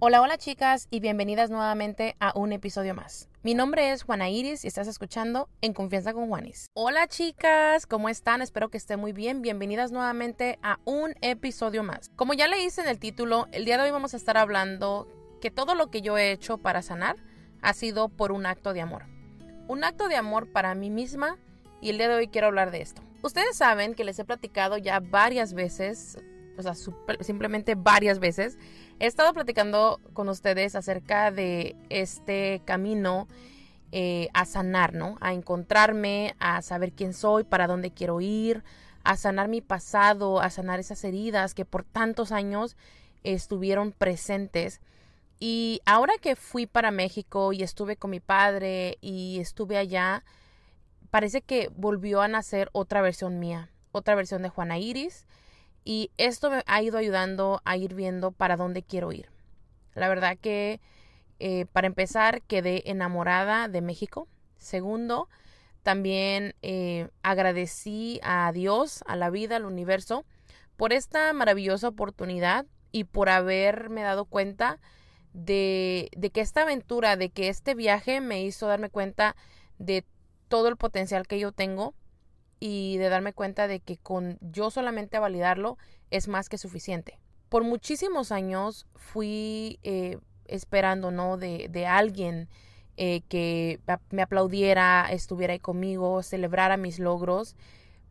Hola, hola chicas y bienvenidas nuevamente a un episodio más. Mi nombre es Juana Iris y estás escuchando En Confianza con Juanis. Hola chicas, ¿cómo están? Espero que estén muy bien. Bienvenidas nuevamente a un episodio más. Como ya leíste en el título, el día de hoy vamos a estar hablando que todo lo que yo he hecho para sanar ha sido por un acto de amor. Un acto de amor para mí misma y el día de hoy quiero hablar de esto. Ustedes saben que les he platicado ya varias veces, o sea, simplemente varias veces, He estado platicando con ustedes acerca de este camino eh, a sanar, ¿no? A encontrarme, a saber quién soy, para dónde quiero ir, a sanar mi pasado, a sanar esas heridas que por tantos años estuvieron presentes. Y ahora que fui para México y estuve con mi padre y estuve allá, parece que volvió a nacer otra versión mía, otra versión de Juana Iris y esto me ha ido ayudando a ir viendo para dónde quiero ir. La verdad que, eh, para empezar, quedé enamorada de México. Segundo, también eh, agradecí a Dios, a la vida, al universo, por esta maravillosa oportunidad y por haberme dado cuenta de, de, que esta aventura, de que este viaje me hizo darme cuenta de todo el potencial que yo tengo y de darme cuenta de que con yo solamente validarlo es más que suficiente. Por muchísimos años fui eh, esperando, ¿no? De, de alguien eh, que me aplaudiera, estuviera ahí conmigo, celebrara mis logros.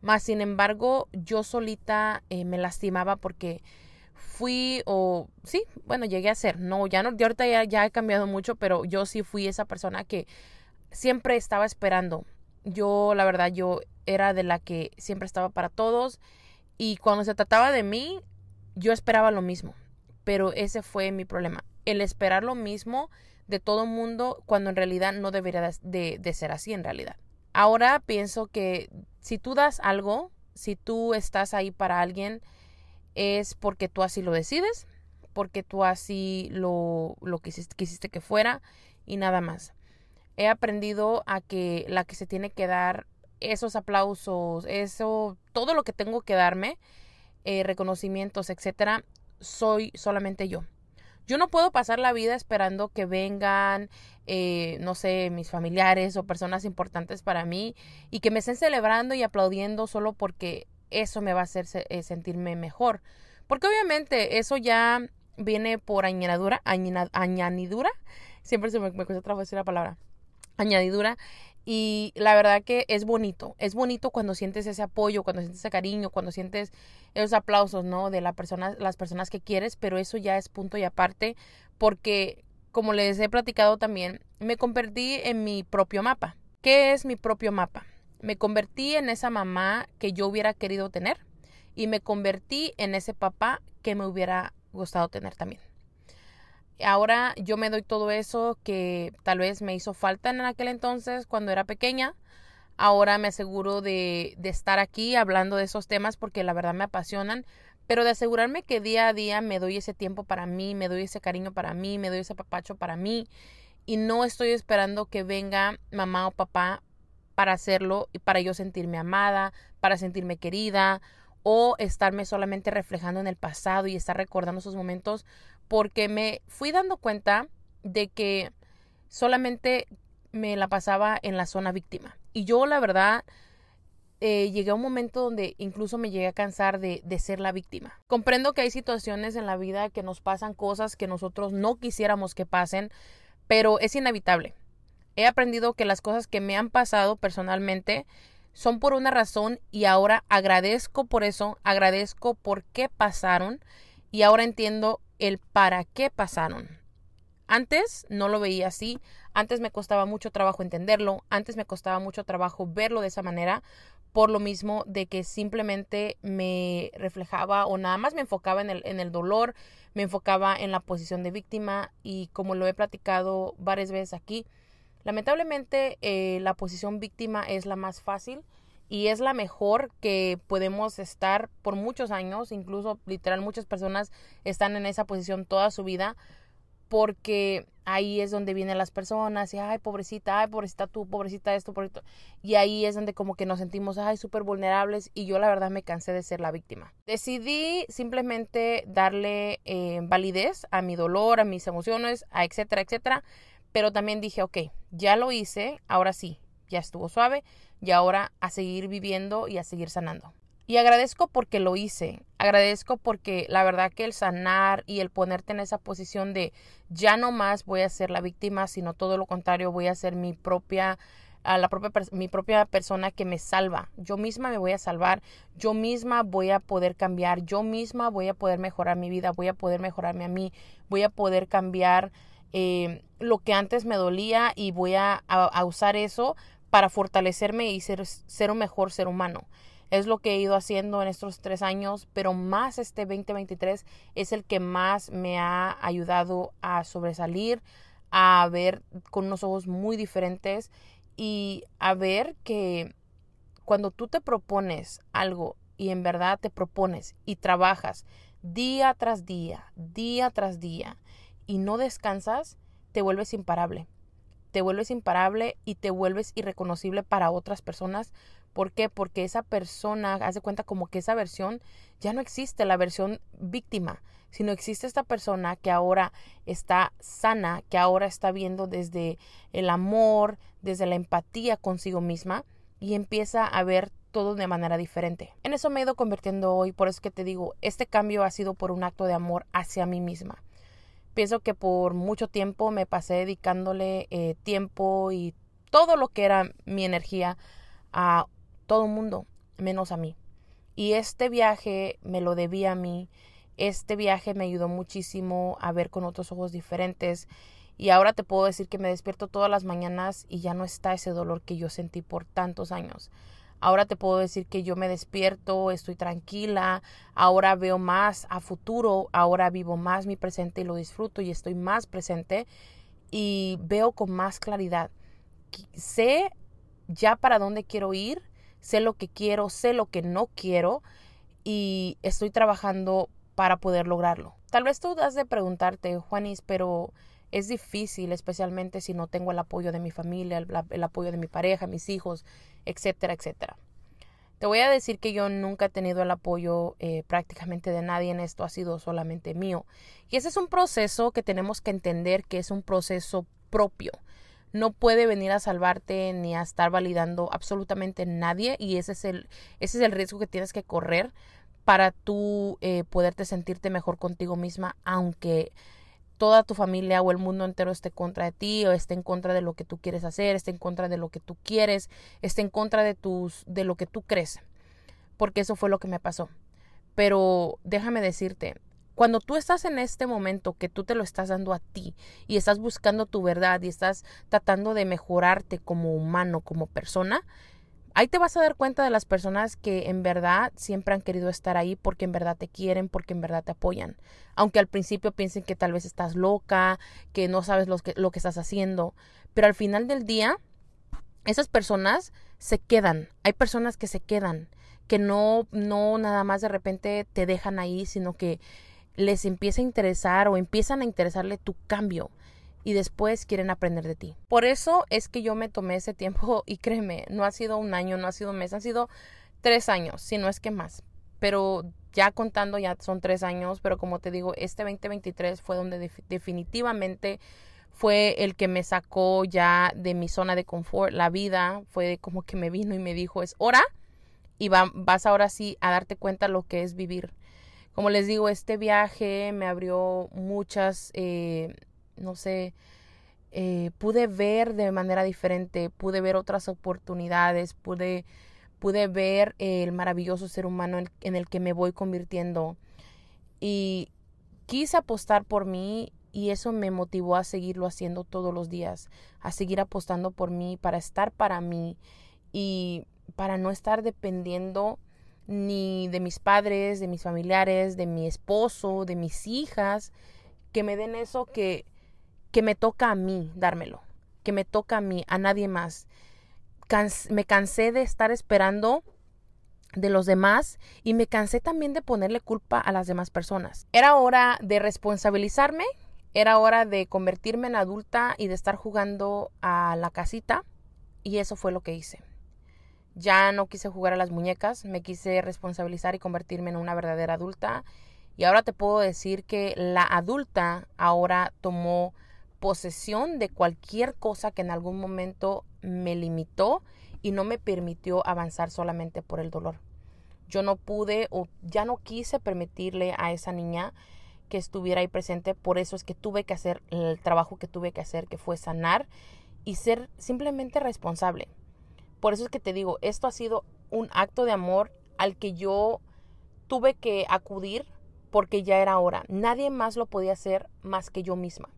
Más sin embargo, yo solita eh, me lastimaba porque fui o sí, bueno, llegué a ser, no, ya no, de ahorita ya, ya he cambiado mucho, pero yo sí fui esa persona que siempre estaba esperando. Yo, la verdad, yo era de la que siempre estaba para todos y cuando se trataba de mí, yo esperaba lo mismo. Pero ese fue mi problema, el esperar lo mismo de todo el mundo cuando en realidad no debería de, ser así en realidad. Ahora pienso que si tú das algo, si tú estás ahí para alguien, es porque tú así lo decides, porque tú así lo, lo quisiste, quisiste que fuera y nada más. He aprendido a que la que se tiene que dar esos aplausos, eso, todo lo que tengo que darme, eh, reconocimientos, etcétera, soy solamente yo. Yo no puedo pasar la vida esperando que vengan, eh, no sé, mis familiares o personas importantes para mí y que me estén celebrando y aplaudiendo solo porque eso me va a hacer eh, sentirme mejor. Porque obviamente eso ya viene por añadidura, añadidura, siempre se me, me cuesta traducir la palabra, añadidura, y la verdad que es bonito, es bonito cuando sientes ese apoyo, cuando sientes ese cariño, cuando sientes esos aplausos, ¿no? De la persona, las personas que quieres, pero eso ya es punto y aparte, porque como les he platicado también, me convertí en mi propio mapa. ¿Qué es mi propio mapa? Me convertí en esa mamá que yo hubiera querido tener y me convertí en ese papá que me hubiera gustado tener también. Ahora yo me doy todo eso que tal vez me hizo falta en aquel entonces cuando era pequeña. Ahora me aseguro de, de estar aquí hablando de esos temas porque la verdad me apasionan, pero de asegurarme que día a día me doy ese tiempo para mí, me doy ese cariño para mí, me doy ese papacho para mí y no estoy esperando que venga mamá o papá para hacerlo y para yo sentirme amada, para sentirme querida o estarme solamente reflejando en el pasado y estar recordando esos momentos porque me fui dando cuenta de que solamente me la pasaba en la zona víctima. Y yo la verdad eh, llegué a un momento donde incluso me llegué a cansar de, de, ser la víctima. Comprendo que hay situaciones en la vida que nos pasan cosas que nosotros no quisiéramos que pasen, pero es inevitable. He aprendido que las cosas que me han pasado personalmente son por una razón y ahora agradezco por eso, agradezco por qué pasaron y ahora entiendo el para qué pasaron. Antes no lo veía así, antes me costaba mucho trabajo entenderlo, antes me costaba mucho trabajo verlo de esa manera, por lo mismo de que simplemente me reflejaba o nada más me enfocaba en el, en el dolor, me enfocaba en la posición de víctima y como lo he platicado varias veces aquí, lamentablemente eh, la posición víctima es la más fácil y es la mejor que podemos estar por muchos años, incluso literal muchas personas están en esa posición toda su vida porque ahí es donde vienen las personas y, ay, pobrecita, ay, pobrecita tú, pobrecita esto, pobrecita. Y ahí es donde como que nos sentimos, ay, súper vulnerables y yo la verdad me cansé de ser la víctima. Decidí simplemente darle eh, validez a mi dolor, a mis emociones, a etcétera, etcétera. Pero también dije, ok, ya lo hice, ahora sí, ya estuvo suave y ahora a seguir viviendo y a seguir sanando. Y agradezco porque lo hice. Agradezco porque la verdad que el sanar y el ponerte en esa posición de ya no más voy a ser la víctima, sino todo lo contrario, voy a ser mi propia a la propia mi propia persona que me salva. Yo misma me voy a salvar, yo misma voy a poder cambiar, yo misma voy a poder mejorar mi vida, voy a poder mejorarme a mí, voy a poder cambiar eh, lo que antes me dolía y voy a, a, usar eso para fortalecerme y ser, ser un mejor ser humano. Es lo que he ido haciendo en estos tres años, pero más este 2023 es el que más me ha ayudado a sobresalir, a ver con unos ojos muy diferentes y a ver que cuando tú te propones algo y en verdad te propones y trabajas día tras día, día tras día y no descansas, te vuelves imparable. Te vuelves imparable y te vuelves irreconocible para otras personas ¿Por qué? Porque esa persona hace cuenta como que esa versión ya no existe, la versión víctima, sino existe esta persona que ahora está sana, que ahora está viendo desde el amor, desde la empatía consigo misma y empieza a ver todo de manera diferente. En eso me he ido convirtiendo hoy, por eso que te digo, este cambio ha sido por un acto de amor hacia mí misma. Pienso que por mucho tiempo me pasé dedicándole eh, tiempo y todo lo que era mi energía a todo el mundo, menos a mí. Y este viaje me lo debía a mí. Este viaje me ayudó muchísimo a ver con otros ojos diferentes. Y ahora te puedo decir que me despierto todas las mañanas y ya no está ese dolor que yo sentí por tantos años. Ahora te puedo decir que yo me despierto, estoy tranquila, ahora veo más a futuro, ahora vivo más mi presente y lo disfruto y estoy más presente y veo con más claridad. Sé ya para dónde quiero ir sé lo que quiero, sé lo que no quiero y estoy trabajando para poder lograrlo. Tal vez tú has de preguntarte, Juanis, pero es difícil, especialmente si no tengo el apoyo de mi familia, el, apoyo de mi pareja, mis hijos, etcétera, etcétera. Te voy a decir que yo nunca he tenido el apoyo eh, prácticamente de nadie en esto, ha sido solamente mío. Y ese es un proceso que tenemos que entender que es un proceso propio no puede venir a salvarte ni a estar validando absolutamente nadie y ese es el, ese es el riesgo que tienes que correr para tú eh, poderte sentirte mejor contigo misma, aunque toda tu familia o el mundo entero esté contra de ti o esté en contra de lo que tú quieres hacer, esté en contra de lo que tú quieres, esté en contra de tus de lo que tú crees. Porque eso fue lo que me pasó. Pero déjame decirte, cuando tú estás en este momento que tú te lo estás dando a ti y estás buscando tu verdad y estás tratando de mejorarte como humano, como persona, ahí te vas a dar cuenta de las personas que en verdad siempre han querido estar ahí porque en verdad te quieren, porque en verdad te apoyan. Aunque al principio piensen que tal vez estás loca, que no sabes lo que, lo que estás haciendo, pero al final del día, esas personas se quedan. Hay personas que se quedan, que no, no nada más de repente te dejan ahí, sino que les empieza a interesar o empiezan a interesarle tu cambio y después quieren aprender de ti. Por eso es que yo me tomé ese tiempo y créeme, no ha sido un año, no ha sido un mes, han sido tres años, si no es que más. Pero ya contando ya son tres años, pero como te digo, este 2023 fue donde definitivamente fue el que me sacó ya de mi zona de confort, la vida fue como que me vino y me dijo, es hora y vas ahora sí a darte cuenta lo que es vivir como les digo, este viaje me abrió muchas, eh, no sé, eh, pude ver de manera diferente, pude ver otras oportunidades, pude, pude ver el maravilloso ser humano en, en el que me voy convirtiendo. Y quise apostar por mí y eso me motivó a seguirlo haciendo todos los días, a seguir apostando por mí, para estar para mí y para no estar dependiendo ni de mis padres, de mis familiares, de mi esposo, de mis hijas, que me den eso que, que me toca a mí dármelo, que me toca a mí, a nadie más. me cansé de estar esperando de los demás y me cansé también de ponerle culpa a las demás personas. Era hora de responsabilizarme era hora de convertirme en adulta y de estar jugando a la casita y eso fue lo que hice. Ya no quise jugar a las muñecas, me quise responsabilizar y convertirme en una verdadera adulta y ahora te puedo decir que la adulta ahora tomó posesión de cualquier cosa que en algún momento me limitó y no me permitió avanzar solamente por el dolor. Yo no pude o ya no quise permitirle a esa niña que estuviera ahí presente, por eso es que tuve que hacer el trabajo que tuve que hacer, que fue sanar y ser simplemente responsable. Por eso es que te digo, esto ha sido un acto de amor al que yo tuve que acudir porque ya era hora. Nadie más lo podía hacer más que yo misma.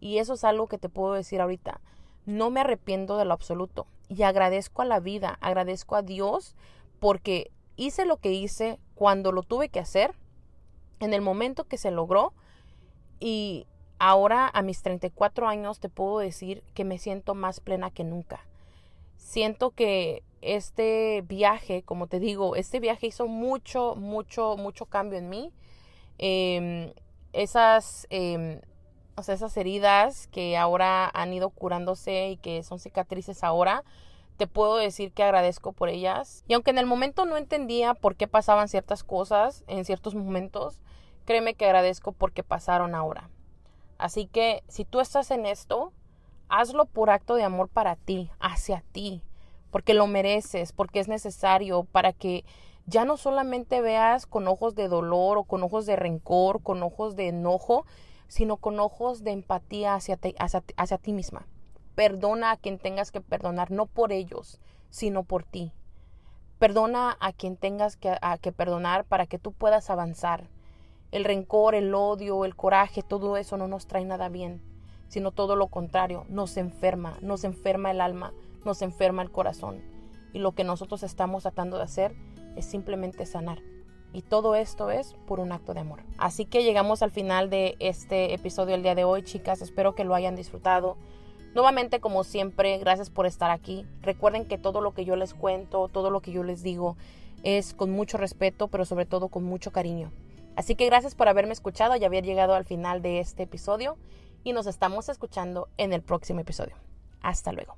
Y eso es algo que te puedo decir ahorita. No me arrepiento de lo absoluto y agradezco a la vida, agradezco a Dios porque hice lo que hice cuando lo tuve que hacer, en el momento que se logró y ahora a mis 34 años te puedo decir que me siento más plena que nunca. Siento que este viaje, como te digo, este viaje hizo mucho, mucho, mucho cambio en mí. Em, esas eh, esas heridas que ahora han ido curándose y que son cicatrices ahora, te puedo decir que agradezco por ellas. Y aunque en el momento no entendía por qué pasaban ciertas cosas en ciertos momentos, créeme que agradezco porque pasaron ahora. Así que si tú estás en esto, hazlo por acto de amor para ti, hacia ti, porque lo mereces, porque es necesario para que ya no solamente veas con ojos de dolor o con ojos de rencor, con ojos de enojo, sino con ojos de empatía hacia, hacia, ti misma. Perdona a quien tengas que perdonar, no por ellos, sino por ti. Perdona a quien tengas que, que perdonar para que tú puedas avanzar. El rencor, el odio, el coraje, todo eso no nos trae nada bien, sino todo lo contrario, nos enferma, nos enferma el alma, nos enferma el corazón. Y lo que nosotros estamos tratando de hacer es simplemente sanar. Y todo esto es por un acto de amor. Así que llegamos al final de este episodio el día de hoy, chicas. Espero que lo hayan disfrutado. Nuevamente, como siempre, gracias por estar aquí. Recuerden que todo lo que yo les cuento, todo lo que yo les digo, es con mucho respeto, pero sobre todo con mucho cariño. Así que gracias por haberme escuchado y haber llegado al final de este episodio. Y nos estamos escuchando en el próximo episodio. Hasta luego.